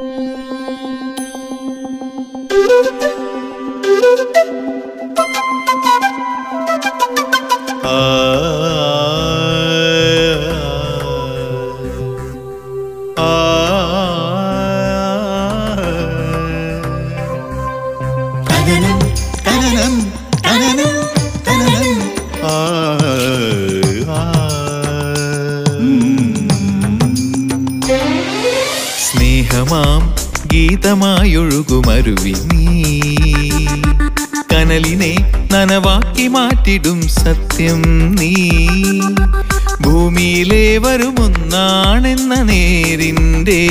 嗯。നേരിന്റെ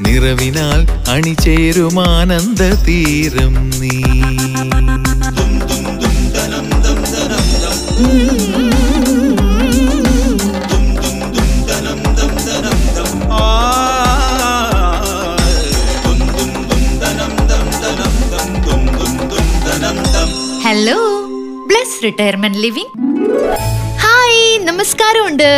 നിറവിനാൽ അണിചേരുമാനന്ദ തീരം നീ. Hello Bless retirement living hi നമസ്കാരമുണ്ട്.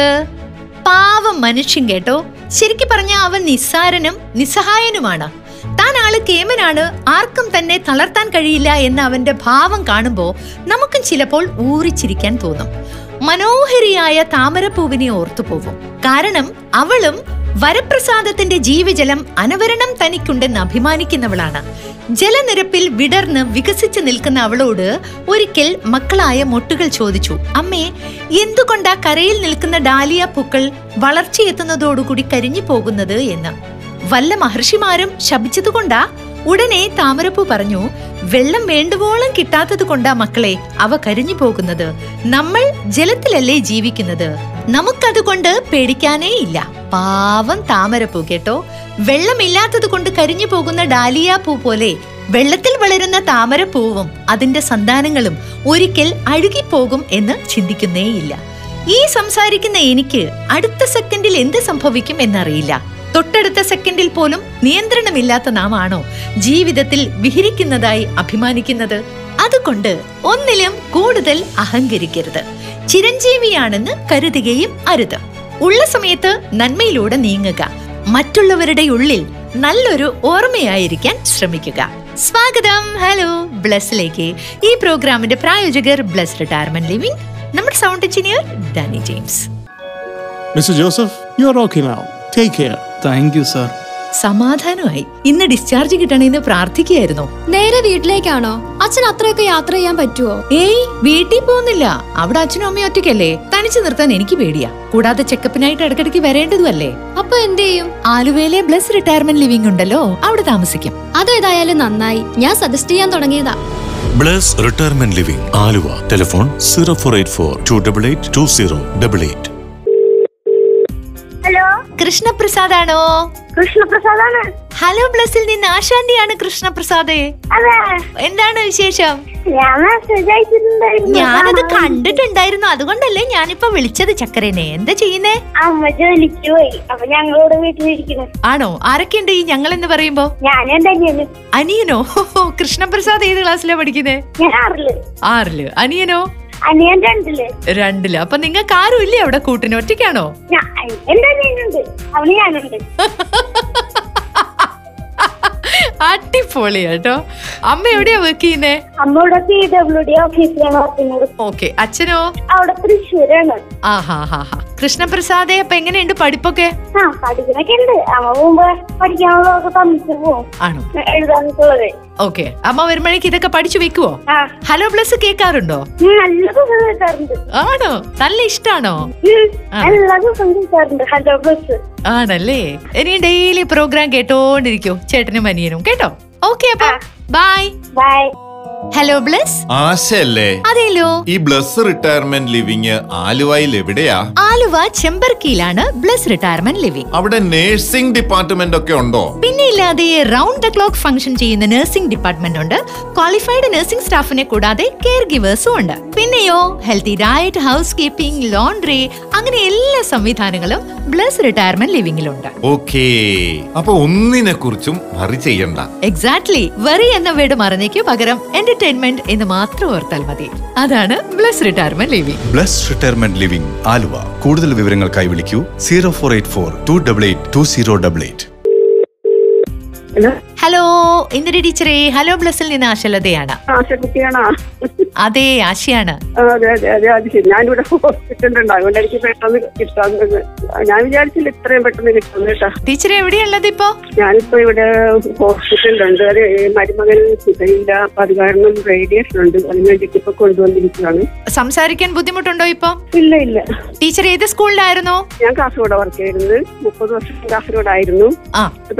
പാവം മനുഷ്യൻ കേട്ടോ. ശരിക്കും പറഞ്ഞ അവൻ നിസ്സാരനും നിസ്സഹായനുമാണ്. താൻ ആൾ കേമനാണ് ആർക്കും തന്നെ തളർത്താൻ കഴിയില്ല എന്ന അവന്റെ ഭാവം കാണുമ്പോൾ നമുക്കും ചിലപ്പോൾ ഊറിച്ചിരിക്കാൻ തോന്നും. മനോഹരിയായ താമരപ്പൂവിനെ ഓർത്തു ഓർത്തുപോകും കാരണം അവളും വരപ്രസാദത്തിന്റെ ജീവജലം അനവരണം തനിക്കുണ്ടെന്ന് അഭിമാനിക്കുന്നവളാണ്. ജലനിരപ്പിൽ വിടർന്ന് വികസിച്ചു നിൽക്കുന്ന അവളോട് ഒരിക്കൽ മക്കളായ മൊട്ടുകൾ ചോദിച്ചു അമ്മേ എന്തുകൊണ്ടാ കരയിൽ നിൽക്കുന്ന ഡാലിയ പൂക്കൾ വളർച്ചയെത്തുന്നതോടുകൂടി കരിഞ്ഞു പോകുന്നത് എന്ന്? വല്ല മഹർഷിമാരും ശപിച്ചതുകൊണ്ടാ? ഉടനെ താമരപ്പൂ പറഞ്ഞു വെള്ളം വേണ്ടുവോളം കിട്ടാത്തത് കൊണ്ടാ മക്കളെ അവ കരിഞ്ഞു പോകുന്നത്. നമ്മൾ ജലത്തിലല്ലേ ജീവിക്കുന്നത്. നമുക്കതുകൊണ്ട് പേടിക്കാനേ ഇല്ല പാവം താമരപ്പൂ കേട്ടോ. വെള്ളമില്ലാത്തത് കൊണ്ട് കരിഞ്ഞു പോകുന്ന ഡാലിയ പൂ പോലെ വെള്ളത്തിൽ വളരുന്ന താമരപ്പൂവും അതിന്റെ സന്താനങ്ങളും ഒരിക്കൽ അഴുകിപ്പോകും എന്ന് ചിന്തിക്കുന്നേയില്ല. ഈ സംസാരിക്കുന്ന എനിക്ക് അടുത്ത സെക്കൻഡിൽ എന്ത് സംഭവിക്കും എന്നറിയില്ല. തൊട്ടടുത്ത സെക്കൻഡിൽ പോലും നിയന്ത്രണമില്ലാത്ത നാം ആണോ ജീവിതത്തിൽ വിഹരിക്കുന്നതായി അഭിമാനിക്കുന്നത്? അതുകൊണ്ട് ഒന്നിലും കൂടുതൽ അഹങ്കരിക്കരുത്. ചിരഞ്ജീവിയാണെന്ന് കരുതുകയും അരുത്. ഉള്ള സമയത്ത് നന്മയിലൂടെ നീങ്ങുക. മറ്റുള്ളവരുടെ ഉള്ളിൽ നല്ലൊരു ഓർമ്മയായിരിക്കാൻ ശ്രമിക്കുക. സ്വാഗതം. ഹലോ. ബ്ലസ്സിലേക്ക്. ഈ പ്രോഗ്രാമിന്റെ പ്രായോജകർ ബ്ലസ് റിട്ടയർമെന്റ് ലിവിംഗ് നമ്മുടെ sound engineer Danny James. Mister Joseph you are okay now take care thank you sir സമാധാനമായി. ഇന്ന് ഡിസ്ചാർജ് കിട്ടണേന്ന് പ്രാർത്ഥിക്കുകയായിരുന്നു. നേരെ വീട്ടിലേക്കാണോ? അച്ഛൻ അത്രയൊക്കെ യാത്ര ചെയ്യാൻ പറ്റുമോ ഏയ് വീട്ടിൽ പോകുന്നില്ല. അവിടെ അച്ഛനും അമ്മയും ഒറ്റയ്ക്കല്ലേ? തനിച്ചു നിർത്താൻ എനിക്ക് പേടിയാ. കൂടാതെ ചെക്കപ്പിനായിട്ട് ഇടക്കിടക്ക് വരേണ്ടതുമല്ലേ? അപ്പൊ എന്ത് ചെയ്യും? ആലുവയിലെ ബ്ലസ് റിട്ടയർമെന്റ് ലിവിംഗ് ഉണ്ടല്ലോ. അവിടെ താമസിക്കും. അതേതായാലും നന്നായി. ഞാൻ സജസ്റ്റ് ചെയ്യാൻ തുടങ്ങിയതാ. Bless retirement living Aluva. Telephone zero four eight four two double eight two zero double eight hello Krishnaprasad ആണോ കൃഷ്ണപ്രസാദാണ്. ഹലോ ബ്ലസ്സിൽ നിന്ന് ആശാന്തിയാണ് കൃഷ്ണപ്രസാദ്. എന്താണ് വിശേഷം? ഞാനത് കണ്ടിട്ടുണ്ടായിരുന്നു. അതുകൊണ്ടല്ലേ ഞാനിപ്പോ വിളിച്ചത് ചക്കരനെ. എന്താ ചെയ്യുന്നേ? അമ്മ ജോലിക്ക് പോയി. അപ്പൊ ഞങ്ങളോട് വീട്ടിലിരിക്കുന്നു. ആണോ? ആരൊക്കെയുണ്ട് ഈ ഞങ്ങൾ എന്ന് പറയുമ്പോ? ഞാൻ എന്റെ അനിയന്? അനിയനോ കൃഷ്ണപ്രസാദ് ഏത് ക്ലാസ്സിലാ പഠിക്കുന്നേ? ഞാൻ ആറിൽ. ആറിൽ. അനിയനോ? അനിയൻ രണ്ടിൽ. രണ്ടിൽ. അപ്പൊ നിങ്ങൾക്ക് ആരും ഇല്ലേ അവിടെ കൂട്ടിന്? ഒറ്റയ്ക്കാണോ? ഞാൻ എന്റെ അനിയനുണ്ട്. അവന് ഞാനുണ്ട്. അടിപൊളി കേട്ടോ അമ്മ എവിടെയാ വർക്ക് ചെയ്യുന്നേ? അമ്മ ഇവിടെ പി ഡബ്ല്യു ഡി ഓഫീസിലാണ് ഓക്കെ അച്ഛനോ? അവിടെ തൃശ്ശൂരാണ്. ആഹാ ഹാ ഹാ. കൃഷ്ണപ്രസാദേ അപ്പൊ എങ്ങനെയുണ്ട് പഠിപ്പൊക്കെ? പഠിക്കണൊക്കെ ഉണ്ട് അമ്മ തന്നിട്ട് പോകും ആണോ? എഴുതാനുള്ളത്. ഓക്കെ. അമ്മ വരുമ്പോഴേക്ക് ഇതൊക്കെ പഠിച്ചു വെക്കുവോ? ഹലോ പ്ലസ് കേൾക്കാറുണ്ടോ? നല്ല ആണോ? നല്ല ഇഷ്ടാണോ? ഉം, ആ. എല്ലാ ദിവസം കേൾക്കാറുണ്ട്. Hello Bless. ആണല്ലേ? ഇനി ഡെയിലി പ്രോഗ്രാം കേട്ടോണ്ടിരിക്കും. ചേട്ടനും അനിയനും. കേട്ടോ? ഓക്കെ അപ്പൊ. ബൈ. ബൈ. ഹലോ ബ്ലസ് ആശയല്ലേ? അതെല്ലോ ഈ ബ്ലസ് റിട്ടയർമെന്റ് ലിവിങ് ആലുവയിൽ എവിടെയാ? ആലുവ ചെമ്പർക്കിയിലാണ് ബ്ലസ് റിട്ടയർമെന്റ് ലിവിങ് അവിടെ നേഴ്സിംഗ് ഡിപ്പാർട്ട്മെന്റ് ഒക്കെ ഉണ്ടോ? പിന്നെ ഇല്ലാതെ റൗണ്ട് ദ ക്ലോക്ക് ഫംഗ്ഷൻ ചെയ്യുന്ന നഴ്സിംഗ് ഡിപ്പാർട്ട്മെന്റ് ഉണ്ട്. ക്വാളിഫൈഡ് നഴ്സിംഗ് സ്റ്റാഫിനെ കൂടാതെ കെയർ ഗിവേഴ്സും ഉണ്ട്. പിന്നെയോ healthy diet house keeping laundry അങ്ങനെ എല്ലാ സംവിധാനങ്ങളും ബ്ലസ് റിട്ടയർമെന്റ് ലിവിംഗിലുണ്ട് ഓക്കേ. അപ്പൊ ഒന്നിനെ കുറിച്ചും വറി ചെയ്യണ്ട. എക്സാക്ട്ലി വെറി എന്ന വീട് മറന്നേക്ക് പകരം എന്റർടൈൻമെന്റ് എന്ന് മാത്രം ഓർത്താൽ മതി. അതാണ് Bless retirement living Bless retirement living Aluva. കൂടുതൽ വിവരങ്ങൾക്കായി വിളിക്കൂ. Zero four eight four two double eight two zero double eight hello hello Indira ടീച്ചറേ? ഹലോ ബ്ലസ്സിൽ നിന്ന് ആശലതയാണ് അതെ ആശയാണ്. ഞാനിവിടെ ഹോസ്പിറ്റലിലുണ്ട്. അതുകൊണ്ട് എനിക്ക് പെട്ടെന്ന് കിട്ടാൻ ഞാൻ വിചാരിച്ചില്ല ഇത്രയും പെട്ടെന്ന് കിട്ടുന്നു കേട്ടോ. ടീച്ചർ എവിടെയുള്ളത് ഇപ്പോ? ഞാനിപ്പോ ഇവിടെ ഹോസ്പിറ്റലുണ്ട് അത് മരുമകൻ സുഖയില്ല. അപ്പൊ അത് കാരണം റേഡിയേഷൻ ഉണ്ട്. അതിന് വേണ്ടിയിട്ട് ഇപ്പൊ കൊണ്ടുവന്നിരിക്കുകയാണ്. സംസാരിക്കാൻ ബുദ്ധിമുട്ടുണ്ടോ ഇപ്പൊ? ഇല്ല ഇല്ല. ടീച്ചർ ഏത് സ്കൂളിലായിരുന്നു? ഞാൻ കാസർഗോഡ് വർക്ക് ചെയ്തിരുന്നത് മുപ്പത് വർഷം കാസർഗോഡ് ആയിരുന്നു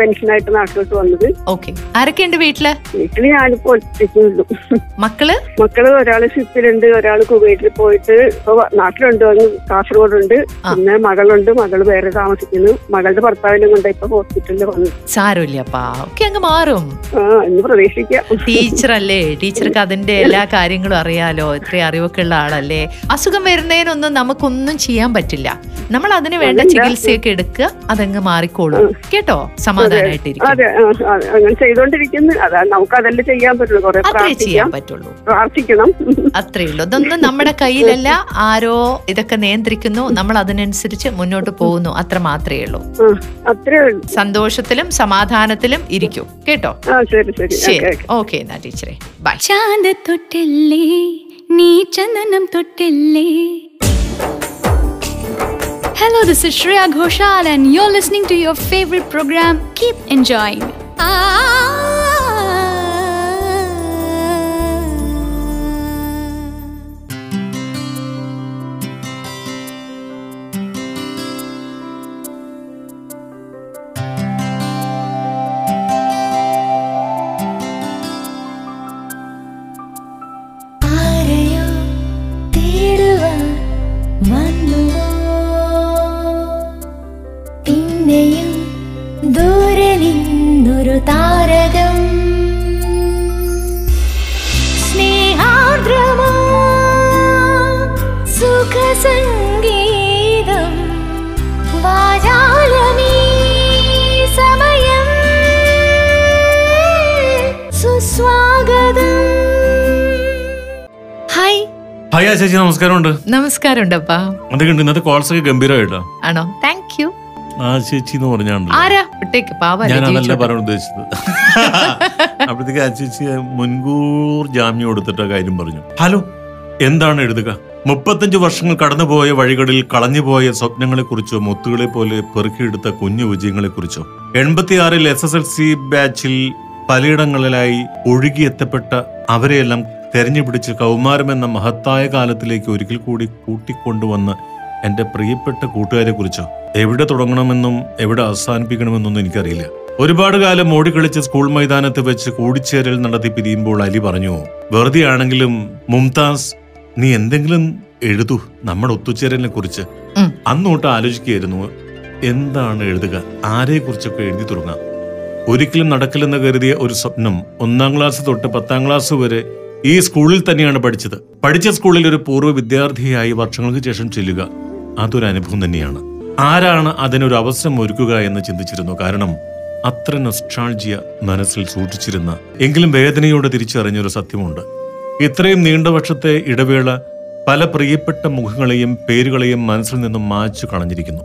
പെൻഷനായിട്ട് നാട്ടിലോട്ട് വന്നത്. ഓക്കെ. ആരൊക്കെയുണ്ട് വീട്ടിൽ? വീട്ടിൽ ഞാനിപ്പോ ഒറ്റയ്ക്കുള്ളൂ മക്കൾ? മക്കൾ ഒരാൾ ഷിപ്പിലുണ്ട് ഒരാൾ കുവൈറ്റിൽ പോയിട്ട് ഇപ്പൊ നാട്ടിലുണ്ട് ഒന്ന് കാസർഗോഡുണ്ട്. പിന്നെ മകളുണ്ട് മകൾ വേറെ താമസിക്കുന്നു. മകളുടെ ഭർത്താവിനെ കൊണ്ട് ഇപ്പൊ ഹോസ്പിറ്റലിൽ വന്നു. സാരമില്ലപ്പാ ഒക്കെ അങ്ങ് മാറും. ആ എന്ന് പ്രതീക്ഷിക്കാം. ടീച്ചർ അല്ലേ ടീച്ചർക്ക് അതിന്റെ എല്ലാ കാര്യങ്ങളും അറിയാലോ? ഇത്രയും അറിവൊക്കെ ഉള്ള ആളല്ലേ? അസുഖം വരുന്നതിനൊന്നും നമുക്കൊന്നും ചെയ്യാൻ പറ്റില്ല. നമ്മൾ അതിന് വേണ്ട ചികിത്സയൊക്കെ എടുക്കുക അതങ്ങ് മാറിക്കോളും. കേട്ടോ? സമാധാനമായിട്ടിരിക്കും അങ്ങനെ ചെയ്തോണ്ടിരിക്കുന്നു. അതാ നമുക്ക് അതല്ലേ ചെയ്യാൻ പറ്റുള്ളൂ. കുറെ അത്രേ ചെയ്യാൻ പ്രാർത്ഥിക്കാം. പറ്റുള്ളൂ. പ്രാർത്ഥിക്കണം. അത്രേ ഉള്ളൂ. ഇതൊന്നും നമ്മുടെ കയ്യിലല്ല. ആരോ ഇതൊക്കെ നിയന്ത്രിക്കുന്നു. നമ്മൾ അതിനനുസരിച്ച് മുന്നോട്ട് പോകുന്നു. അത്ര മാത്രമേ ഉള്ളൂ. അത്രേ ഉള്ളൂ. സന്തോഷത്തിലും സമാധാനത്തിലും ഇരിക്കും. കേട്ടോ? ആ ശരി ശരി. Okay okay. ഓക്കെ എന്നാ ടീച്ചറെ. ബൈ ചാന്ത് തൊട്ടില്ലേ? നീ ചന്ദനം തൊട്ടില്ലേ? Hello, this is Shreya Ghoshal, and you're listening to your favorite program. Keep enjoying. 啊。സുഖസംഗീതം വാചാലമീ സമയം. സുസ്വാഗതം. ഹായ്. ഹായ് ആ ചേച്ചി നമസ്കാരമുണ്ട്. നമസ്കാരമുണ്ട് അപ്പാ എന്തൊക്കെയുണ്ട് ഇന്നത്തെ കോൾസ് ഒക്കെ ഗംഭീരമായിട്ടോ? ആണോ? താങ്ക് യു ആ ചേച്ചി എന്ന് പറഞ്ഞാണ്ട് ആരാ? വിട്ടേക്ക് പാവ ഞാൻ അതല്ല പറയാൻ ഉദ്ദേശിച്ചത്. അപ്പോഴത്തേക്ക് ആ ചേച്ചി മുൻകൂർ ജാമ്യം എടുത്തിട്ട കാര്യം പറഞ്ഞു. ഹലോ എന്താണ് എഴുതുക? മുപ്പത്തഞ്ച് വർഷങ്ങൾ കടന്നുപോയ വഴികളിൽ കളഞ്ഞുപോയ സ്വപ്നങ്ങളെ കുറിച്ചോ മുത്തുകളെ പോലെ പെറുക്കിയെടുത്ത കുഞ്ഞു വിജയങ്ങളെ കുറിച്ചോ എൺപത്തിയാറിൽ എസ് എസ് എൽ സി ബാച്ചിൽ പലയിടങ്ങളിലായി ഒഴുകിയെത്തപ്പെട്ട അവരെയെല്ലാം തെരഞ്ഞുപിടിച്ച് കൗമാരം എന്ന മഹത്തായ കാലത്തിലേക്ക് ഒരിക്കൽ കൂടി കൂട്ടിക്കൊണ്ടുവന്ന് എന്റെ പ്രിയപ്പെട്ട കൂട്ടുകാരെ കുറിച്ചോ എവിടെ തുടങ്ങണമെന്നും എവിടെ അവസാനിപ്പിക്കണമെന്നൊന്നും എനിക്കറിയില്ല. ഒരുപാട് കാലം ഓടിക്കളിച്ച് സ്കൂൾ മൈതാനത്ത് വെച്ച് കൂടിച്ചേരൽ നടത്തി പിരിയുമ്പോൾ അലി പറഞ്ഞു വെറുതെ ആണെങ്കിലും മുംതാസ് നീ എന്തെങ്കിലും എഴുതു നമ്മുടെ ഒത്തുചേരലിനെ കുറിച്ച്. അന്നോട്ട് ആലോചിക്കുകയായിരുന്നു. എന്താണ് എഴുതുക? ആരെ കുറിച്ചൊക്കെ എഴുതി തുടങ്ങാം. ഒരിക്കലും നടക്കില്ലെന്ന് കരുതിയ ഒരു സ്വപ്നം ഒന്നാം ക്ലാസ് തൊട്ട് പത്താം ക്ലാസ് വരെ ഈ സ്കൂളിൽ തന്നെയാണ് പഠിച്ചത്. പഠിച്ച സ്കൂളിൽ ഒരു പൂർവ വിദ്യാർത്ഥിയായി വർഷങ്ങൾക്ക് ശേഷം ചെല്ലുക അതൊരു അനുഭവം തന്നെയാണ്. ആരാണ് അതിനൊരു അവസരം ഒരുക്കുക എന്ന് ചിന്തിച്ചിരുന്നു? കാരണം അത്ര നൊസ്ട്രാൾജിയ മനസ്സിൽ സൂക്ഷിച്ചിരുന്ന എങ്കിലും വേദനയോടെ തിരിച്ചറിഞ്ഞൊരു സത്യമുണ്ട്. ഇത്രയും നീണ്ട വർഷത്തെ ഇടവേള പല പ്രിയപ്പെട്ട മുഖങ്ങളെയും പേരുകളെയും മനസ്സിൽ നിന്നും മാച്ചു കളഞ്ഞിരിക്കുന്നു.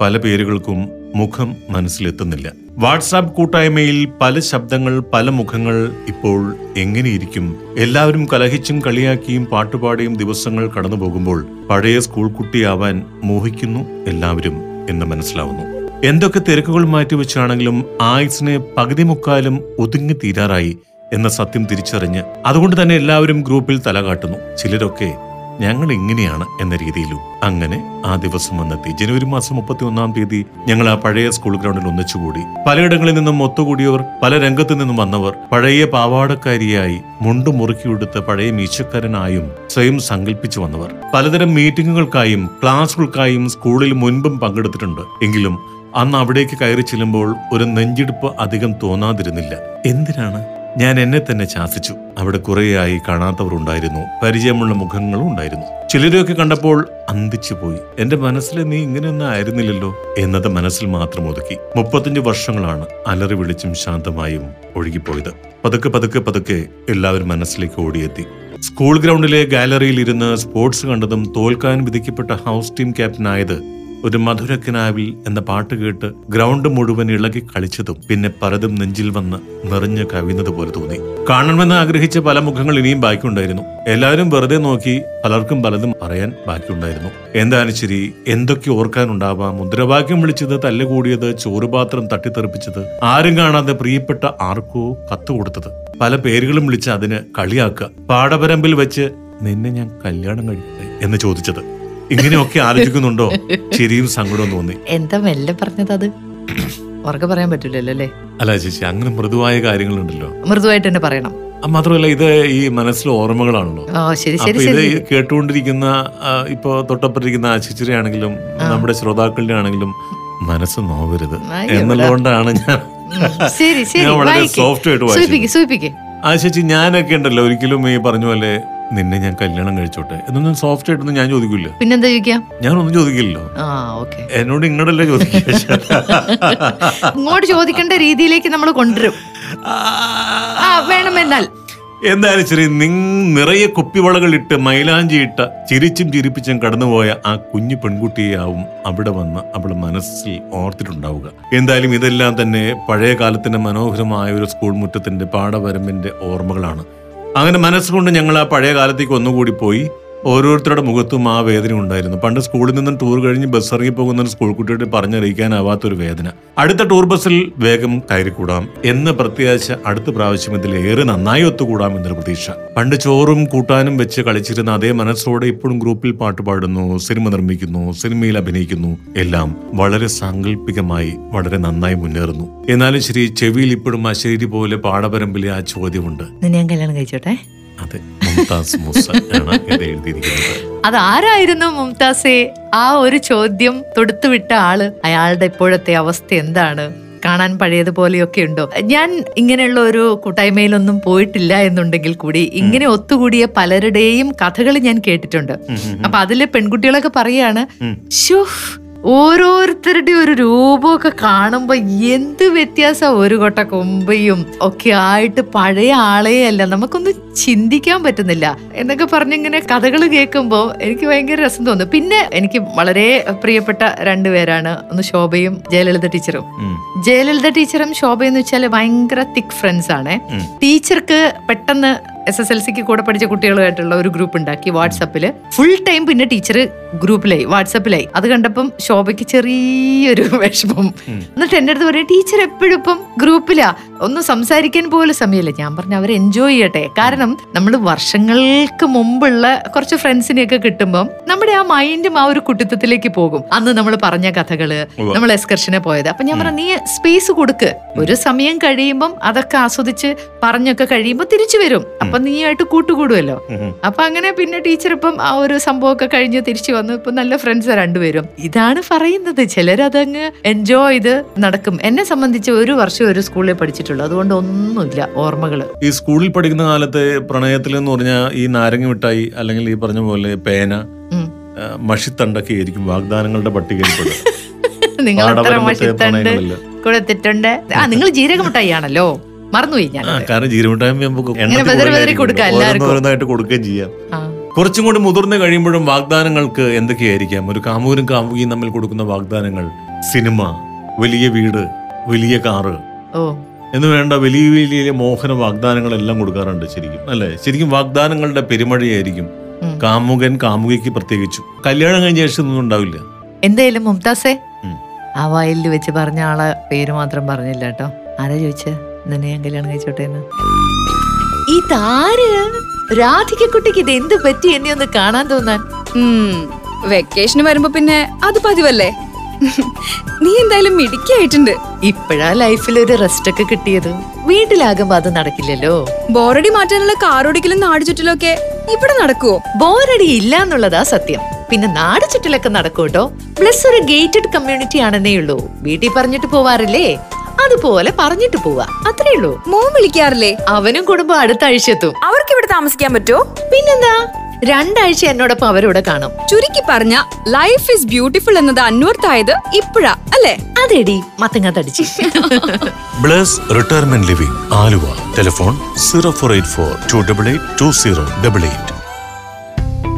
പല പേരുകൾക്കും മുഖം മനസ്സിലെത്തുന്നില്ല. വാട്സാപ്പ് കൂട്ടായ്മയിൽ പല ശബ്ദങ്ങൾ പല മുഖങ്ങൾ ഇപ്പോൾ എങ്ങനെയിരിക്കും? എല്ലാവരും കലഹിച്ചും കളിയാക്കിയും പാട്ടുപാടിയും ദിവസങ്ങൾ കടന്നു പോകുമ്പോൾ പഴയ സ്കൂൾ കുട്ടിയാവാൻ മോഹിക്കുന്നു എല്ലാവരും എന്ന് മനസ്സിലാവുന്നു. എന്തൊക്കെ തിരക്കുകൾ മാറ്റിവെച്ചാണെങ്കിലും ആയുസിനെ പകുതി മുക്കാലും ഒതുങ്ങി തീരാറായി എന്ന സത്യം തിരിച്ചറിഞ്ഞ് അതുകൊണ്ട് തന്നെ എല്ലാവരും ഗ്രൂപ്പിൽ തലകാട്ടുന്നു ചിലരൊക്കെ ഞങ്ങൾ ഇങ്ങനെയാണ് എന്ന രീതിയിലും. അങ്ങനെ ആ ദിവസം വന്നെത്തി. ജനുവരി മാസം മുപ്പത്തി ഒന്നാം തീയതി ഞങ്ങൾ ആ പഴയ സ്കൂൾ ഗ്രൗണ്ടിൽ ഒന്നിച്ചുകൂടി. പലയിടങ്ങളിൽ നിന്നും ഒത്തുകൂടിയവർ പല രംഗത്തു നിന്നും വന്നവർ പഴയ പാവാടക്കാരിയായി മുണ്ടു മുറുക്കിയെടുത്ത് പഴയ മീശക്കാരനായും സ്വയം സങ്കല്പിച്ചു വന്നവർ. പലതരം മീറ്റിങ്ങുകൾക്കായും ക്ലാസുകൾക്കായും സ്കൂളിൽ മുൻപും പങ്കെടുത്തിട്ടുണ്ട്. എങ്കിലും അന്ന് അവിടേക്ക് കയറി ചെല്ലുമ്പോൾ ഒരു നെഞ്ചിടിപ്പ് അധികം തോന്നാതിരുന്നില്ല. എന്തിനാണ് ഞാൻ എന്നെ തന്നെ ശാസിച്ചു. അവിടെ കുറേയായി കാണാത്തവർ ഉണ്ടായിരുന്നു. പരിചയമുള്ള മുഖങ്ങളും ഉണ്ടായിരുന്നു. ചിലരെയൊക്കെ കണ്ടപ്പോൾ അന്തിച്ചു പോയി. എന്റെ മനസ്സിൽ നീ ഇങ്ങനെയൊന്നും ആയിരുന്നില്ലല്ലോ എന്നത് മനസ്സിൽ മാത്രം ഒതുക്കി. മുപ്പത്തഞ്ച് വർഷങ്ങളാണ് അലറി വിളിച്ചും ശാന്തമായും ഒഴുകിപ്പോയത്. പതുക്കെ പതുക്കെ പതുക്കെ എല്ലാവരും മനസ്സിലേക്ക് ഓടിയെത്തി. സ്കൂൾ ഗ്രൗണ്ടിലെ ഗാലറിയിൽ ഇരുന്ന് സ്പോർട്സ് കണ്ടതും തോൽക്കാൻ വിധിക്കപ്പെട്ട ഹൗസ് ടീം ക്യാപ്റ്റനായത് ഒരു മധുരക്കിനാവിൽ എന്ന പാട്ട് കേട്ട് ഗ്രൗണ്ട് മുഴുവൻ ഇളകി കളിച്ചതും പിന്നെ പലതും നെഞ്ചിൽ വന്ന് നിറഞ്ഞു കവിയുന്നത് പോലെ തോന്നി. കാണണമെന്ന് ആഗ്രഹിച്ച പല മുഖങ്ങൾ ഇനിയും ബാക്കിയുണ്ടായിരുന്നു. എല്ലാവരും വെറുതെ നോക്കി പലർക്കും പലതും പറയാൻ ബാക്കിയുണ്ടായിരുന്നു. എന്താണ് ശരി എന്തൊക്കെ ഓർക്കാനുണ്ടാവാം? മുദ്രവാക്യം വിളിച്ചത് തല്ലുകൂടിയത് ചോറുപാത്രം തട്ടിത്തെറിപ്പിച്ചത് ആരും കാണാതെ പ്രിയപ്പെട്ട ആർക്കോ കത്ത് കൊടുത്തത്. പല പേരുകളും വിളിച്ച് അതിന് കളിയാക്കുക. പാടപരമ്പിൽ വെച്ച് നിന്നെ ഞാൻ കല്യാണം കഴിക്കട്ടെ എന്ന് ചോദിച്ചത്. ഇങ്ങനെയൊക്കെ ആലോചിക്കുന്നുണ്ടോ? ചിരിയും സങ്കടവും തോന്നി. എന്താ മെല്ലെ പറഞ്ഞത് അത്? ഉറക്കെ പറയാൻ പറ്റില്ലല്ലോ അല്ലേ? അല്ല ചേച്ചി അങ്ങനെ മൃദുവായ കാര്യങ്ങളുണ്ടല്ലോ. മൃദുവായിട്ട് തന്നെ പറയണം. മാത്രമല്ല ഇത് ഈ മനസ്സിലെ ഓർമ്മകളാണല്ലോ. ഓ ശരി ശരി അപ്പൊ ഇത് ശരി. ഈ കേട്ടുകൊണ്ടിരിക്കുന്ന ആ, ഇപ്പൊ തൊട്ടപ്പുറത്തിരിക്കുന്ന ആശിച്ചിരി ആണെങ്കിലും നമ്മുടെ ശ്രോതാക്കളുടെ ആണെങ്കിലും മനസ്സ് നോവരുത് എന്നുള്ളതുകൊണ്ടാണ് ഞാൻ ശരി ശരി ഞാൻ വളരെ വായിക്ക്. സോഫ്റ്റ് ആയിട്ട് സൂചിപ്പിക്ക് സൂചിപ്പിക്ക്. ആ ചേച്ചി ഞാനൊക്കെ ഉണ്ടല്ലോ ഒരിക്കലും ഈ പറഞ്ഞ പോലെ നിന്നെ ഞാൻ കല്യാണം കഴിച്ചോട്ടെ എന്നൊന്നും സോഫ്റ്റ് ആയിട്ടൊന്നും ഞാൻ ചോദിക്കില്ല. പിന്നെന്താ ചോദിക്കാം? ഒന്നും ചോദിക്കില്ലല്ലോ. എന്നോട് ഇങ്ങോട്ടല്ലേ ചോദിക്കുക? ഇങ്ങോട്ട് ചോദിക്കേണ്ട രീതിയിലേക്ക് നമ്മൾ കൊണ്ടുവരും. വേണമെന്നാൽ എന്തായാലും ശരി നിങ് നിറയെ കുപ്പിവളകൾ ഇട്ട് മൈലാഞ്ചി ഇട്ട് ചിരിച്ചും ചിരിപ്പിച്ചും കടന്നുപോയ ആ കുഞ്ഞു പെൺകുട്ടിയാവും അവിടെ വന്ന് അവൾ മനസ്സിൽ ഓർത്തിട്ടുണ്ടാവുക. എന്തായാലും ഇതെല്ലാം തന്നെ പഴയ കാലത്തിന്റെ മനോഹരമായ ഒരു സ്കൂൾ മുറ്റത്തിന്റെ പാടവരമ്പിന്റെ ഓർമ്മകളാണ്. അങ്ങനെ മനസ്സുകൊണ്ട് ഞങ്ങൾ ആ പഴയ കാലത്തേക്ക് ഒന്നുകൂടി പോയി ഓരോരുത്തരുടെ മുഖത്തും ആ വേദന ഉണ്ടായിരുന്നു. പണ്ട് സ്കൂളിൽ നിന്നും ടൂർ കഴിഞ്ഞ് ബസ് ഇറങ്ങി പോകുന്ന ഒരു സ്കൂൾ കുട്ടിയോട് പറഞ്ഞറിയിക്കാനാവാത്ത ഒരു വേദന. അടുത്ത ടൂർ ബസ്സിൽ വേഗം കയറിക്കൂടാം എന്ന് പ്രത്യാശ അടുത്ത പ്രാവശ്യം ഇതിൽ ഏറെ നന്നായി ഒത്തുകൂടാം എന്നൊരു പ്രതീക്ഷ. പണ്ട് ചോറും കൂട്ടാനും വെച്ച് കളിച്ചിരുന്ന അതേ മനസ്സോടെ ഇപ്പോഴും ഗ്രൂപ്പിൽ പാട്ട് പാടുന്നു സിനിമ നിർമ്മിക്കുന്നു സിനിമയിൽ അഭിനയിക്കുന്നു. എല്ലാം വളരെ സാങ്കല്പികമായി വളരെ നന്നായി മുന്നേറുന്നു. എന്നാലും ശരി ചെവിയിൽ ഇപ്പോഴും അശരീരി പോലെ പാടപരമ്പിലെ ആ ചോദ്യമുണ്ട്. ഞാൻ കല്യാണം കഴിച്ചോട്ടെ? അതെ. മുംതാസ് മൂസ ആണ് ഇത് എഴുതിയിരിക്കുന്നത്. അതാരായിരുന്നു മുംതാസെ? ആ ഒരു ചോദ്യം തൊടുത്തുവിട്ട ആൾ അയാളുടെ ഇപ്പോഴത്തെ അവസ്ഥ എന്താണ്? കാണാൻ പഴയതുപോലെയൊക്കെ ഉണ്ടോ? ഞാൻ ഇങ്ങനെയുള്ള ഒരു കൂട്ടായ്മയിലൊന്നും പോയിട്ടില്ല എന്നുണ്ടെങ്കിൽ കൂടി ഇങ്ങനെ ഒത്തുകൂടിയ പലരുടെയും കഥകൾ ഞാൻ കേട്ടിട്ടുണ്ട്. അപ്പൊ അതിൽ പെൺകുട്ടികളൊക്കെ പറയാണ് "ശ്ശോ, ഓരോരുത്തരുടെ ഒരു രൂപമൊക്കെ കാണുമ്പോൾ എന്ത് വ്യത്യാസ ഒരു കൊട്ട കൊമ്പയും ഒക്കെ ആയിട്ട് പഴയ ആളേ അല്ല. നമുക്കൊന്നും ചിന്തിക്കാൻ പറ്റുന്നില്ല. എന്നൊക്കെ പറഞ്ഞിങ്ങനെ കഥകൾ കേൾക്കുമ്പോൾ എനിക്ക് ഭയങ്കര രസം തോന്നുന്നു പിന്നെ എനിക്ക് വളരെ പ്രിയപ്പെട്ട രണ്ടുപേരാണ് ഒന്ന് ശോഭയും ജയലളിത ടീച്ചറും. ജയലളിത ടീച്ചറും എന്ന് വെച്ചാൽ ഭയങ്കര തിക് ഫ്രണ്ട്സ് ആണ്. ടീച്ചർക്ക് പെട്ടെന്ന് എസ് എസ് എൽ സിക്ക് കൂടെ പഠിച്ച കുട്ടികളുമായിട്ടുള്ള ഒരു ഗ്രൂപ്പ് ഉണ്ടാക്കി വാട്സപ്പിൽ ഫുൾ ടൈം പിന്നെ ടീച്ചർ ഗ്രൂപ്പിലായി വാട്സപ്പിലായി. അത് കണ്ടപ്പം ശോഭയ്ക്ക് ചെറിയൊരു വിഷമം. എന്നിട്ട് എന്റെ അടുത്ത് പറയാം ടീച്ചർ എപ്പോഴും ഇപ്പം ഗ്രൂപ്പിലാ. ഒന്നും സംസാരിക്കാൻ പോലും സമയമില്ല. ഞാൻ പറഞ്ഞു അവർ എൻജോയ് ചെയ്യട്ടെ. കാരണം നമ്മൾ വർഷങ്ങൾക്ക് മുമ്പുള്ള കുറച്ച് ഫ്രണ്ട്സിനെയൊക്കെ കിട്ടുമ്പം നമ്മുടെ ആ മൈൻഡും ആ ഒരു കുട്ടിത്വത്തിലേക്ക് പോകും. അന്ന് നമ്മൾ പറഞ്ഞ കഥകൾ നമ്മൾ എക്സ്കർഷന് പോയത്. അപ്പൊ ഞാൻ പറഞ്ഞു നീ സ്പേസ് കൊടുക്ക്. ഒരു സമയം കഴിയുമ്പം അതൊക്കെ ആസ്വദിച്ച് പറഞ്ഞൊക്കെ കഴിയുമ്പോൾ തിരിച്ചു വരും. അപ്പൊ ആയിട്ട് കൂട്ടുകൂടുമല്ലോ. അപ്പൊ അങ്ങനെ പിന്നെ ടീച്ചർ ഇപ്പം ആ ഒരു സംഭവമൊക്കെ കഴിഞ്ഞ് തിരിച്ചു വന്നു. ഇപ്പൊ നല്ല ഫ്രണ്ട്സ് രണ്ടുപേരും. ഇതാണ് പറയുന്നത്. ചിലരതങ്ങ് എൻജോയ് ചെയ്ത് നടക്കും. എന്നെ സംബന്ധിച്ച് ഒരു വർഷം ഒരു സ്കൂളിൽ പഠിച്ചിട്ടുള്ളൂ. അതുകൊണ്ട് ഒന്നുമില്ല ഓർമ്മകൾ. ഈ സ്കൂളിൽ പഠിക്കുന്ന കാലത്ത് പ്രണയത്തിൽ എന്ന് പറഞ്ഞാൽ ഈ നാരങ്ങ മിഠായി അല്ലെങ്കിൽ ഈ പറഞ്ഞ പോലെ പേന മഷിത്തണ്ടൊക്കെ ആയിരിക്കും വാഗ്ദാനങ്ങളുടെ പട്ടികയിൽ പെടും. നിങ്ങൾ മഷിത്തണ്ട്. കൊടുത്തിട്ടുണ്ട് ആ നിങ്ങൾ ജീരകമിഠായി ആണല്ലോ മറന്നുപോയി ഞാൻ കാരണം വെതറി കൊടുക്കാം എല്ലാവർക്കും. കൊടുക്കുകയും ചെയ്യാം. കുറച്ചും കൂടി മുതിർന്നു കഴിയുമ്പോഴും വാഗ്ദാനങ്ങൾക്ക് എന്തൊക്കെയായിരിക്കാം? ഒരു കാമൂരും കാമുകിയും തമ്മിൽ കൊടുക്കുന്ന വാഗ്ദാനങ്ങൾ. സിനിമ വലിയ വീട് വലിയ കാറ്. എന്ന് വേണ്ട വലിയ വലിയ മോഹന വാഗ്ദാനങ്ങളെല്ലാം കൊടുക്കാറുണ്ട് ശരിക്കും. അല്ലെ? ശരിക്കും വാഗ്ദാനങ്ങളുടെ പെരുമഴയായിരിക്കും. കാമുകൻ കാമുകിക്ക് പ്രത്യേകിച്ചു. കല്യാണം കഴിഞ്ഞ ശേഷം ഒന്നും ഉണ്ടാവില്ല. എന്തായാലും മുംതാസേ. ആ വയലിൽ വെച്ച് പറഞ്ഞ ആളെ പേര് മാത്രം പറഞ്ഞില്ല കേട്ടോ. ആരാ ചോദിച്ചേ? നിന്നെ ഞാൻ കല്യാണം കഴിച്ചോട്ടെ എന്ന്. ഇതാര്? രാധികക്കുട്ടിക്ക് ഇത് എന്ത് പറ്റി എന്നെ ഒന്ന് കാണാൻ തോന്നാൻ? വെക്കേഷന് വരുമ്പോ പിന്നെ അത് പതിവല്ലേ? നീ എന്തായാലും മിടുക്കിയായിട്ടുണ്ട്. ഇപ്പോഴാ ലൈഫിൽ ഒരു റെസ്റ്റ് ഒക്കെ കിട്ടിയത്. വീട്ടിലാകുമ്പോ അത് നടക്കില്ലല്ലോ. ബോറടി മാറ്റാനുള്ള കാറോടിക്കലും നാട് ചുറ്റിലൊക്കെ ഒക്കെ ഇവിടെ നടക്കുവോ? ബോറടി ഇല്ല എന്നുള്ളതാ സത്യം. പിന്നെ നാട് ചുറ്റിലൊക്കെ നടക്കൂട്ടോ പ്ലസ് ഒരു ഗേറ്റഡ് കമ്മ്യൂണിറ്റി ആണെന്നേ ഉള്ളൂ. വീട്ടിൽ പറഞ്ഞിട്ട് പോവാറില്ലേ? അതുപോലെ പറഞ്ഞിട്ട് പോവാ. അത്രേ ഉള്ളൂ. മോൻ വിളിക്കാറില്ലേ? അവനും കുടുംബം അടുത്ത ആഴ്ച എത്തും അവർക്ക് ഇവിടെ താമസിക്കാൻ പറ്റുമോ? പിന്നെന്താ? രണ്ടാഴ്ച എന്നോടൊപ്പം അവരോട് കാണും. ചുരുക്കി പറഞ്ഞ ലൈഫ് ഇസ് ബ്യൂട്ടിഫുൾ എന്നത് അന്വർത്ഥായത് ഇപ്പോഴാ അല്ലേ? അതെടി മത്തങ്ങ തടിച്ച്. Bless retirement living Aluva. Telephone zero four eight four two double eight two zero double eight.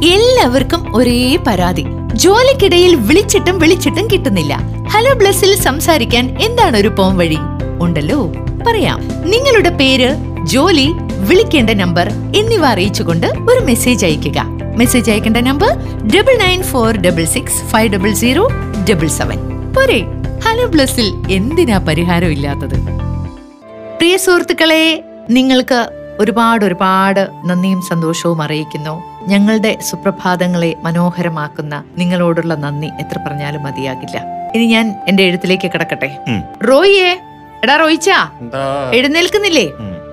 എല്ലാവർക്കും ഒരേ പരാതി. ജോലിക്കിടയിൽ വിളിച്ചിട്ടും വിളിച്ചിട്ടും കിട്ടുന്നില്ല. ഹലോ ബ്ലസ്സിൽ സംസാരിക്കാൻ എന്താണ് ഒരു പോം വഴി? ഉണ്ടല്ലോ. പറയാം. നിങ്ങളുടെ പേര് ജോലി വിളിക്കേണ്ട നമ്പർ എന്നിവ അറിയിച്ചുകൊണ്ട് ഒരു മെസ്സേജ് അയയ്ക്കുക. മെസ്സേജ് അയക്കേണ്ട number double nine four double six five double zero double seven പോരെ. ഹലോ ബ്ലസ്സിൽ എന്തിനാ പരിഹാരം ഇല്ലാത്തത്? പ്രിയ സുഹൃത്തുക്കളെ നിങ്ങൾക്ക് ഒരുപാട് ഒരുപാട് നന്ദിയും സന്തോഷവും അറിയിക്കുന്നു. ഞങ്ങളുടെ സുപ്രഭാതങ്ങളെ മനോഹരമാക്കുന്ന നിങ്ങളോടുള്ള നന്ദി എത്ര പറഞ്ഞാലും മതിയാകില്ല. ഇനി ഞാൻ എന്റെ എഴുത്തിലേക്ക് കിടക്കട്ടെ. റോയിയെ? എടാ റോയിച്ചാ എഴുന്നേൽക്കുന്നില്ലേ?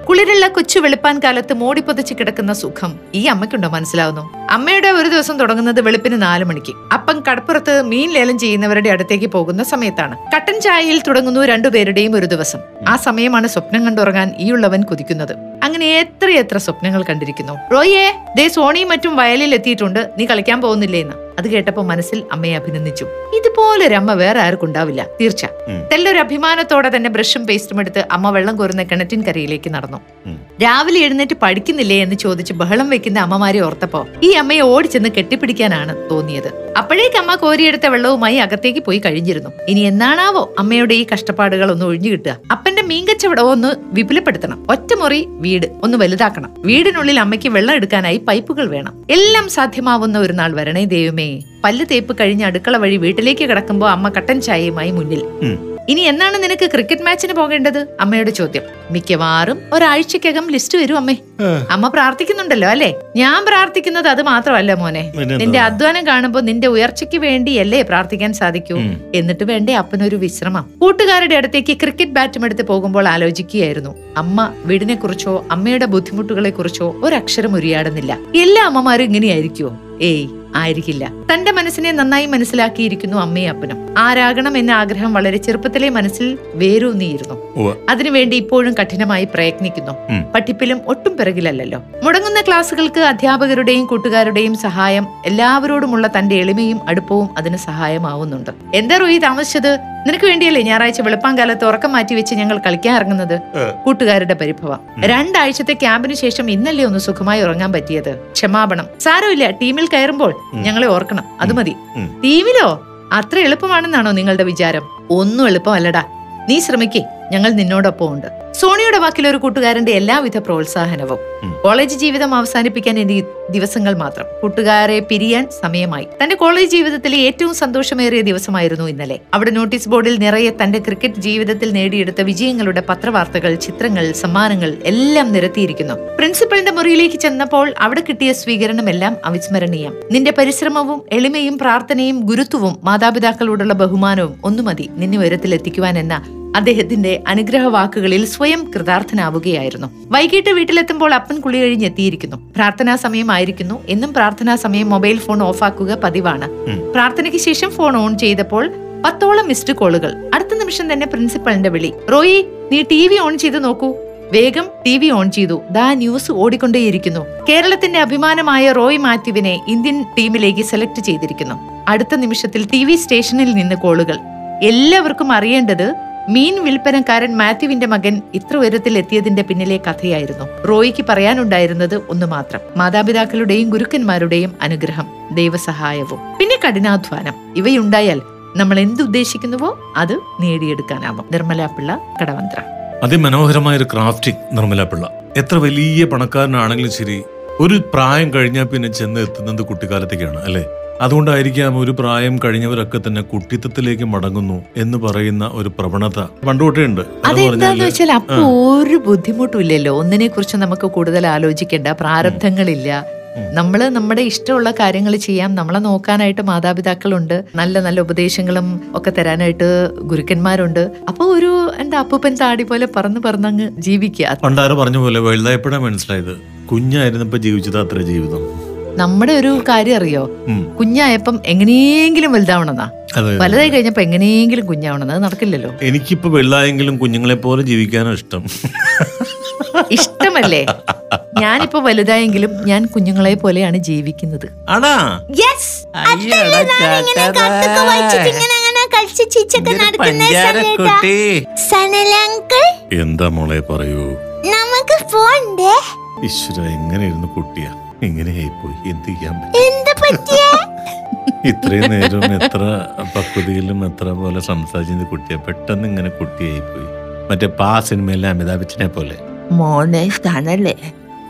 കുളിരുള്ള കൊച്ചു വെളുപ്പാൻ കാലത്ത് മോടിപ്പൊതിച്ച് കിടക്കുന്ന സുഖം ഈ അമ്മയ്ക്കുണ്ടോ മനസ്സിലാവുന്നു? അമ്മയുടെ ഒരു ദിവസം തുടങ്ങുന്നത് വെളുപ്പിന് നാല് മണിക്ക്. അപ്പം കടപ്പുറത്ത് മീൻ ലേലം ചെയ്യുന്നവരുടെ അടുത്തേക്ക് പോകുന്ന സമയത്താണ്. കട്ടൻ ചായയിൽ തുടങ്ങുന്നു രണ്ടുപേരുടെയും ഒരു ദിവസം. ആ സമയമാണ് സ്വപ്നം കണ്ടുറങ്ങാൻ ഈ ഉള്ളവൻ കുതിക്കുന്നത്. അങ്ങനെ എത്ര എത്ര സ്വപ്നങ്ങൾ കണ്ടിരിക്കുന്നു. റോയെ ദേ സോണിയും മറ്റും വയലിൽ എത്തിയിട്ടുണ്ട് നീ കളിക്കാൻ പോകുന്നില്ലേ എന്ന് അത് കേട്ടപ്പോ മനസ്സിൽ അമ്മയെ അഭിനന്ദിച്ചു. ഇതുപോലൊരമ്മ വേറെ ആർക്കും ഉണ്ടാവില്ല. തീർച്ച. തെല്ലൊരു അഭിമാനത്തോടെ തന്നെ ബ്രഷും പേസ്റ്റും എടുത്ത് അമ്മ വെള്ളം കോരുന്ന കിണറ്റിൻ കരയിലേക്ക് നടന്നു. രാവിലെ എഴുന്നേറ്റ് പഠിക്കുന്നില്ലേ എന്ന് ചോദിച്ച് ബഹളം വെക്കുന്ന അമ്മമാരെ ഓർത്തപ്പോ ഈ അമ്മയെ ഓടിച്ചെന്ന് കെട്ടിപ്പിടിക്കാനാണ് തോന്നിയത്. അപ്പോഴേക്ക് അമ്മ കോരിയെടുത്ത വെള്ളവുമായി അകത്തേക്ക് പോയി കഴിഞ്ഞിരുന്നു. ഇനി എന്നാണാവോ അമ്മയുടെ ഈ കഷ്ടപ്പാടുകൾ ഒന്ന് ഒഴിഞ്ഞു കിട്ടുക? അപ്പന്റെ മീൻകച്ചവടവും ഒന്ന് വിപുലപ്പെടുത്തണം. ഒറ്റമുറി വീട് ഒന്ന് വലുതാക്കണം. വീടിനുള്ളിൽ അമ്മയ്ക്ക് വെള്ളം എടുക്കാനായി പൈപ്പുകൾ വേണം. എല്ലാം സാധ്യമാവുന്ന ഒരു നാൾ വരണേ ദൈവമേ. പല്ല് തേപ്പ് കഴിഞ്ഞ് അടുക്കള വഴി വീട്ടിലേക്ക് കിടക്കുമ്പോ അമ്മ കട്ടൻ ചായയുമായി മുന്നിൽ. ഇനി എന്നാണ് നിനക്ക് ക്രിക്കറ്റ് മാച്ചിന് പോകേണ്ടത്? അമ്മയുടെ ചോദ്യം. മിക്കവാറും ഒരാഴ്ചക്കകം ലിസ്റ്റ് വരും അമ്മേ. അമ്മ പ്രാർത്ഥിക്കുന്നുണ്ടല്ലോ അല്ലേ? ഞാൻ പ്രാർത്ഥിക്കുന്നത് അത് മാത്രമല്ല മോനെ. നിന്റെ അധ്വാനം കാണുമ്പോൾ നിന്റെ ഉയർച്ചയ്ക്ക് വേണ്ടിയല്ലേ പ്രാർത്ഥിക്കാൻ സാധിക്കൂ. എന്നിട്ട് വേണ്ടേ അപ്പനൊരു വിശ്രമം. കൂട്ടുകാരുടെ അടുത്തേക്ക് ക്രിക്കറ്റ് ബാറ്റും എടുത്ത് പോകുമ്പോൾ ആലോചിക്കുകയായിരുന്നു. അമ്മ വീടിനെ കുറിച്ചോ അമ്മയുടെ ബുദ്ധിമുട്ടുകളെ കുറിച്ചോ ഒരക്ഷരം ഉരിയാടുന്നില്ല. എല്ലാ അമ്മമാരും ഇങ്ങനെയായിരിക്കുമോ ഏയ് ആയിരിക്കില്ല. തന്റെ മനസ്സിനെ നന്നായി മനസ്സിലാക്കിയിരിക്കുന്നു അമ്മയും അപ്പനും. ആരാകണം എന്ന ആഗ്രഹം വളരെ ചെറുപ്പത്തിലെ മനസ്സിൽ വേരൂന്നിയിരുന്നു. അതിനുവേണ്ടി ഇപ്പോഴും കഠിനമായി പ്രയത്നിക്കുന്നു. പഠിപ്പിലും ഒട്ടും പിറകിലല്ലോ മുടങ്ങുന്ന ക്ലാസുകൾക്ക് അധ്യാപകരുടെയും കൂട്ടുകാരുടെയും സഹായം എല്ലാവരോടുമുള്ള തന്റെ എളിമയും അടുപ്പവും അതിന് സഹായമാവുന്നുണ്ട്. എന്താ റോയി താമസിച്ചത്? നിനക്ക് വേണ്ടിയല്ലേ ഞായറാഴ്ച വെളുപ്പാങ്കാലത്ത് ഉറക്കം മാറ്റി വെച്ച് ഞങ്ങൾ കളിക്കാൻ ഇറങ്ങുന്നത്? കൂട്ടുകാരുടെ പരിഭവം. രണ്ടാഴ്ചത്തെ ക്യാമ്പിന് ശേഷം ഇന്നല്ലേ ഒന്ന് സുഖമായി ഉറങ്ങാൻ പറ്റിയത്? ക്ഷമാപണം. സാരമില്ല ടീമിൽ കയറുമ്പോൾ ഞങ്ങളെ ഓർക്കണം. അത് മതി. ടീമിലോ? അത്ര എളുപ്പമാണെന്നാണോ നിങ്ങളുടെ വിചാരം? ഒന്നും എളുപ്പമല്ലടാ. നീ ശ്രമിക്കേ. ഞങ്ങൾ നിന്നോടൊപ്പം ഉണ്ട് സോണിയുടെ വാക്കിൽ ഒരു കൂട്ടുകാരന്റെ എല്ലാവിധ പ്രോത്സാഹനവും. കോളേജ് ജീവിതം അവസാനിപ്പിക്കാൻ ഇനി ദിവസങ്ങൾ മാത്രം. കൂട്ടുകാരെ പിരിയാൻ സമയമായി. തന്റെ കോളേജ് ജീവിതത്തിലെ ഏറ്റവും സന്തോഷമേറിയ ദിവസമായിരുന്നു ഇന്നലെ. അവിടെ നോട്ടീസ് ബോർഡിൽ നിറയെ തന്റെ ക്രിക്കറ്റ് ജീവിതത്തിൽ നേടിയെടുത്ത വിജയങ്ങളുടെ പത്രവാർത്തകൾ ചിത്രങ്ങൾ സമ്മാനങ്ങൾ എല്ലാം നിരത്തിയിരിക്കുന്നു. പ്രിൻസിപ്പലിന്റെ മുറിയിലേക്ക് ചെന്നപ്പോൾ അവിടെ കിട്ടിയ സ്വീകരണമെല്ലാം അവിസ്മരണീയം. നിന്റെ പരിശ്രമവും എളിമയും പ്രാർത്ഥനയും ഗുരുത്വവും മാതാപിതാക്കളോടുള്ള ബഹുമാനവും ഒന്നു മതി നിന്നെ ഉയരത്തിലെത്തിക്കുവാൻ എന്ന അദ്ദേഹത്തിന്റെ അനുഗ്രഹ വാക്കുകളിൽ സ്വയം കൃതാർത്ഥനാവുകയായിരുന്നു. വൈകിട്ട് വീട്ടിലെത്തുമ്പോൾ അപ്പൻ കുളി കഴിഞ്ഞെത്തിയിരിക്കുന്നു. പ്രാർത്ഥനാ സമയമായിരിക്കുന്നു. എന്നും പ്രാർത്ഥനാ സമയം മൊബൈൽ ഫോൺ ഓഫാക്കുക പതിവാണ്. പ്രാർത്ഥനയ്ക്ക് ശേഷം ഫോൺ ഓൺ ചെയ്തപ്പോൾ പത്തോളം മിസ്ഡ് കോളുകൾ. അടുത്ത നിമിഷം തന്നെ പ്രിൻസിപ്പളിന്റെ വിളി. റോയി നീ ടി വി ഓൺ ചെയ്ത് നോക്കൂ. വേഗം ടി വി ഓൺ ചെയ്തു. ദാ ന്യൂസ് ഓടിക്കൊണ്ടേയിരിക്കുന്നു. കേരളത്തിന്റെ അഭിമാനമായ റോയ് മാത്യുവിനെ ഇന്ത്യൻ ടീമിലേക്ക് സെലക്ട് ചെയ്തിരിക്കുന്നു. അടുത്ത നിമിഷത്തിൽ ടി വി സ്റ്റേഷനിൽ നിന്ന് കോളുകൾ. എല്ലാവർക്കും അറിയേണ്ടത് മീൻ വിൽപ്പനക്കാരൻ മാത്യുവിന്റെ മകൻ ഇത്ര ഉയരത്തിൽ എത്തിയതിന്റെ പിന്നിലെ കഥയായിരുന്നു. റോയിക്ക് പറയാനുണ്ടായിരുന്നത് ഒന്ന് മാത്രം. മാതാപിതാക്കളുടെയും ഗുരുക്കന്മാരുടെയും അനുഗ്രഹം ദൈവസഹായവും പിന്നെ കഠിനാധ്വാനം. ഇവയുണ്ടായാൽ നമ്മൾ എന്തുദ്ദേശിക്കുന്നുവോ അത് നേടിയെടുക്കാനാവും. നിർമ്മല പിള്ള കടവന്ത്ര. അതിമനോഹരമായ ഒരു ക്രാഫ്റ്റിംഗ് നിർമ്മല പിള്ള എത്ര വലിയ പണക്കാരനാണെങ്കിലും ശരി ഒരു പ്രായം കഴിഞ്ഞാൽ പിന്നെ ചെന്ന് എത്തുന്നത് കുട്ടിക്കാലത്തേക്കാണ് അല്ലെ? അതുകൊണ്ടായിരിക്കാം ഒരു പ്രായം കഴിഞ്ഞവരൊക്കെ തന്നെ കുട്ടിത്തത്തിലേക്ക് മടങ്ങുന്നു എന്ന് പറയുന്ന ഒരു പ്രവണത പണ്ടുതൊട്ടേ ഉണ്ട്. അതെന്താന്ന് വെച്ചാൽ അപ്പൊ ഒരു ബുദ്ധിമുട്ടുമില്ലല്ലോ. ഒന്നിനെ കുറിച്ച് നമുക്ക് കൂടുതൽ ആലോചിക്കേണ്ട പ്രാരബ്ധങ്ങളില്ല. നമ്മൾ നമ്മുടെ ഇഷ്ടമുള്ള കാര്യങ്ങൾ ചെയ്യാം. നമ്മളെ നോക്കാനായിട്ട് മാതാപിതാക്കളുണ്ട്. നല്ല നല്ല ഉപദേശങ്ങളും ഒക്കെ തരാനായിട്ട് ഗുരുക്കന്മാരുണ്ട്. അപ്പൊ ഒരു എന്താ അപ്പൂപ്പൻ താടി പോലെ പറന്ന് പറന്നങ്ങ് ജീവിക്കുക. പണ്ടാറ് പറഞ്ഞ പോലെ വലുതായപ്പോഴാണ് മനസ്സിലായത്. കുഞ്ഞായിരുന്നപ്പോ ജീവിച്ചത് അത്ര ജീവിതം. നമ്മുടെ ഒരു കാര്യം അറിയോ? കുഞ്ഞായപ്പം എങ്ങനെയെങ്കിലും വലുതാവണമെന്നാ വലുതായി കഴിഞ്ഞപ്പോ എങ്ങനെയെങ്കിലും കുഞ്ഞാവണം അത് നടക്കില്ലല്ലോ. എനിക്കിപ്പോ വെള്ളായെങ്കിലും കുഞ്ഞുങ്ങളെ പോലെ ജീവിക്കാനാണ് ഇഷ്ടം. ഇഷ്ടമല്ലേ? ഞാനിപ്പോ വലുതായെങ്കിലും ഞാൻ കുഞ്ഞുങ്ങളെ പോലെയാണ് ജീവിക്കുന്നത്. എന്താ മോളെ പറയൂ? നമുക്ക് പോണ്ടേ ഈശ്വര എങ്ങനെയായിരുന്നു കുട്ടിയാ? ഇങ്ങനെയായിപ്പോയി. എന്ത് ചെയ്യാൻ ഇത്രയും നേരം എത്ര പക്വതയിലും എത്ര പോലെ സംസാരിച്ചത് കുട്ടിയെ പെട്ടെന്ന് ഇങ്ങനെ കുട്ടിയായി പോയി മറ്റേ പാ സിനിമയിലെ അമിതാഭ് ബച്ചനെ പോലെ. മോനെ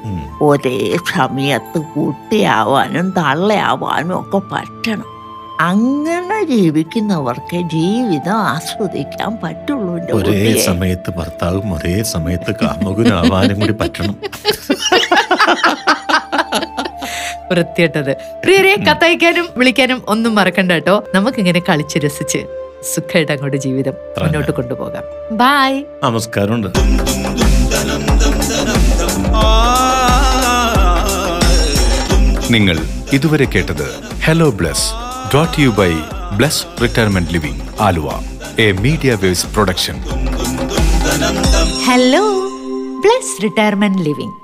ഉം. ഒരേ സമയത്ത് കുട്ടിയാവാനും തള്ളയാവാനും ഒക്കെ പറ്റണം. അങ്ങനെ ജീവിക്കുന്നവർക്ക് ജീവിതം ആസ്വദിക്കാൻ പറ്റുള്ളൂ ഒരേ. സമയത്ത് ഭർത്താവും ഒരേ സമയത്ത് കാമുകനാവാനും കൂടി പറ്റണം. വൃത്തിയിട്ടത്. പ്രിയരെ കത്തയക്കാനും വിളിക്കാനും ഒന്നും മറക്കണ്ട കേട്ടോ. നമുക്കിങ്ങനെ കളിച്ച് രസിച്ച് സുഖമായിട്ട് അങ്ങോട്ട് ജീവിതം മുന്നോട്ട് കൊണ്ടുപോകാം. ബായ് നമസ്കാരമുണ്ട്. നിങ്ങൾ ഇതുവരെ കേട്ടത് hello Bless dot you by Bless retirement living Aluva. A media waves production hello Bless retirement living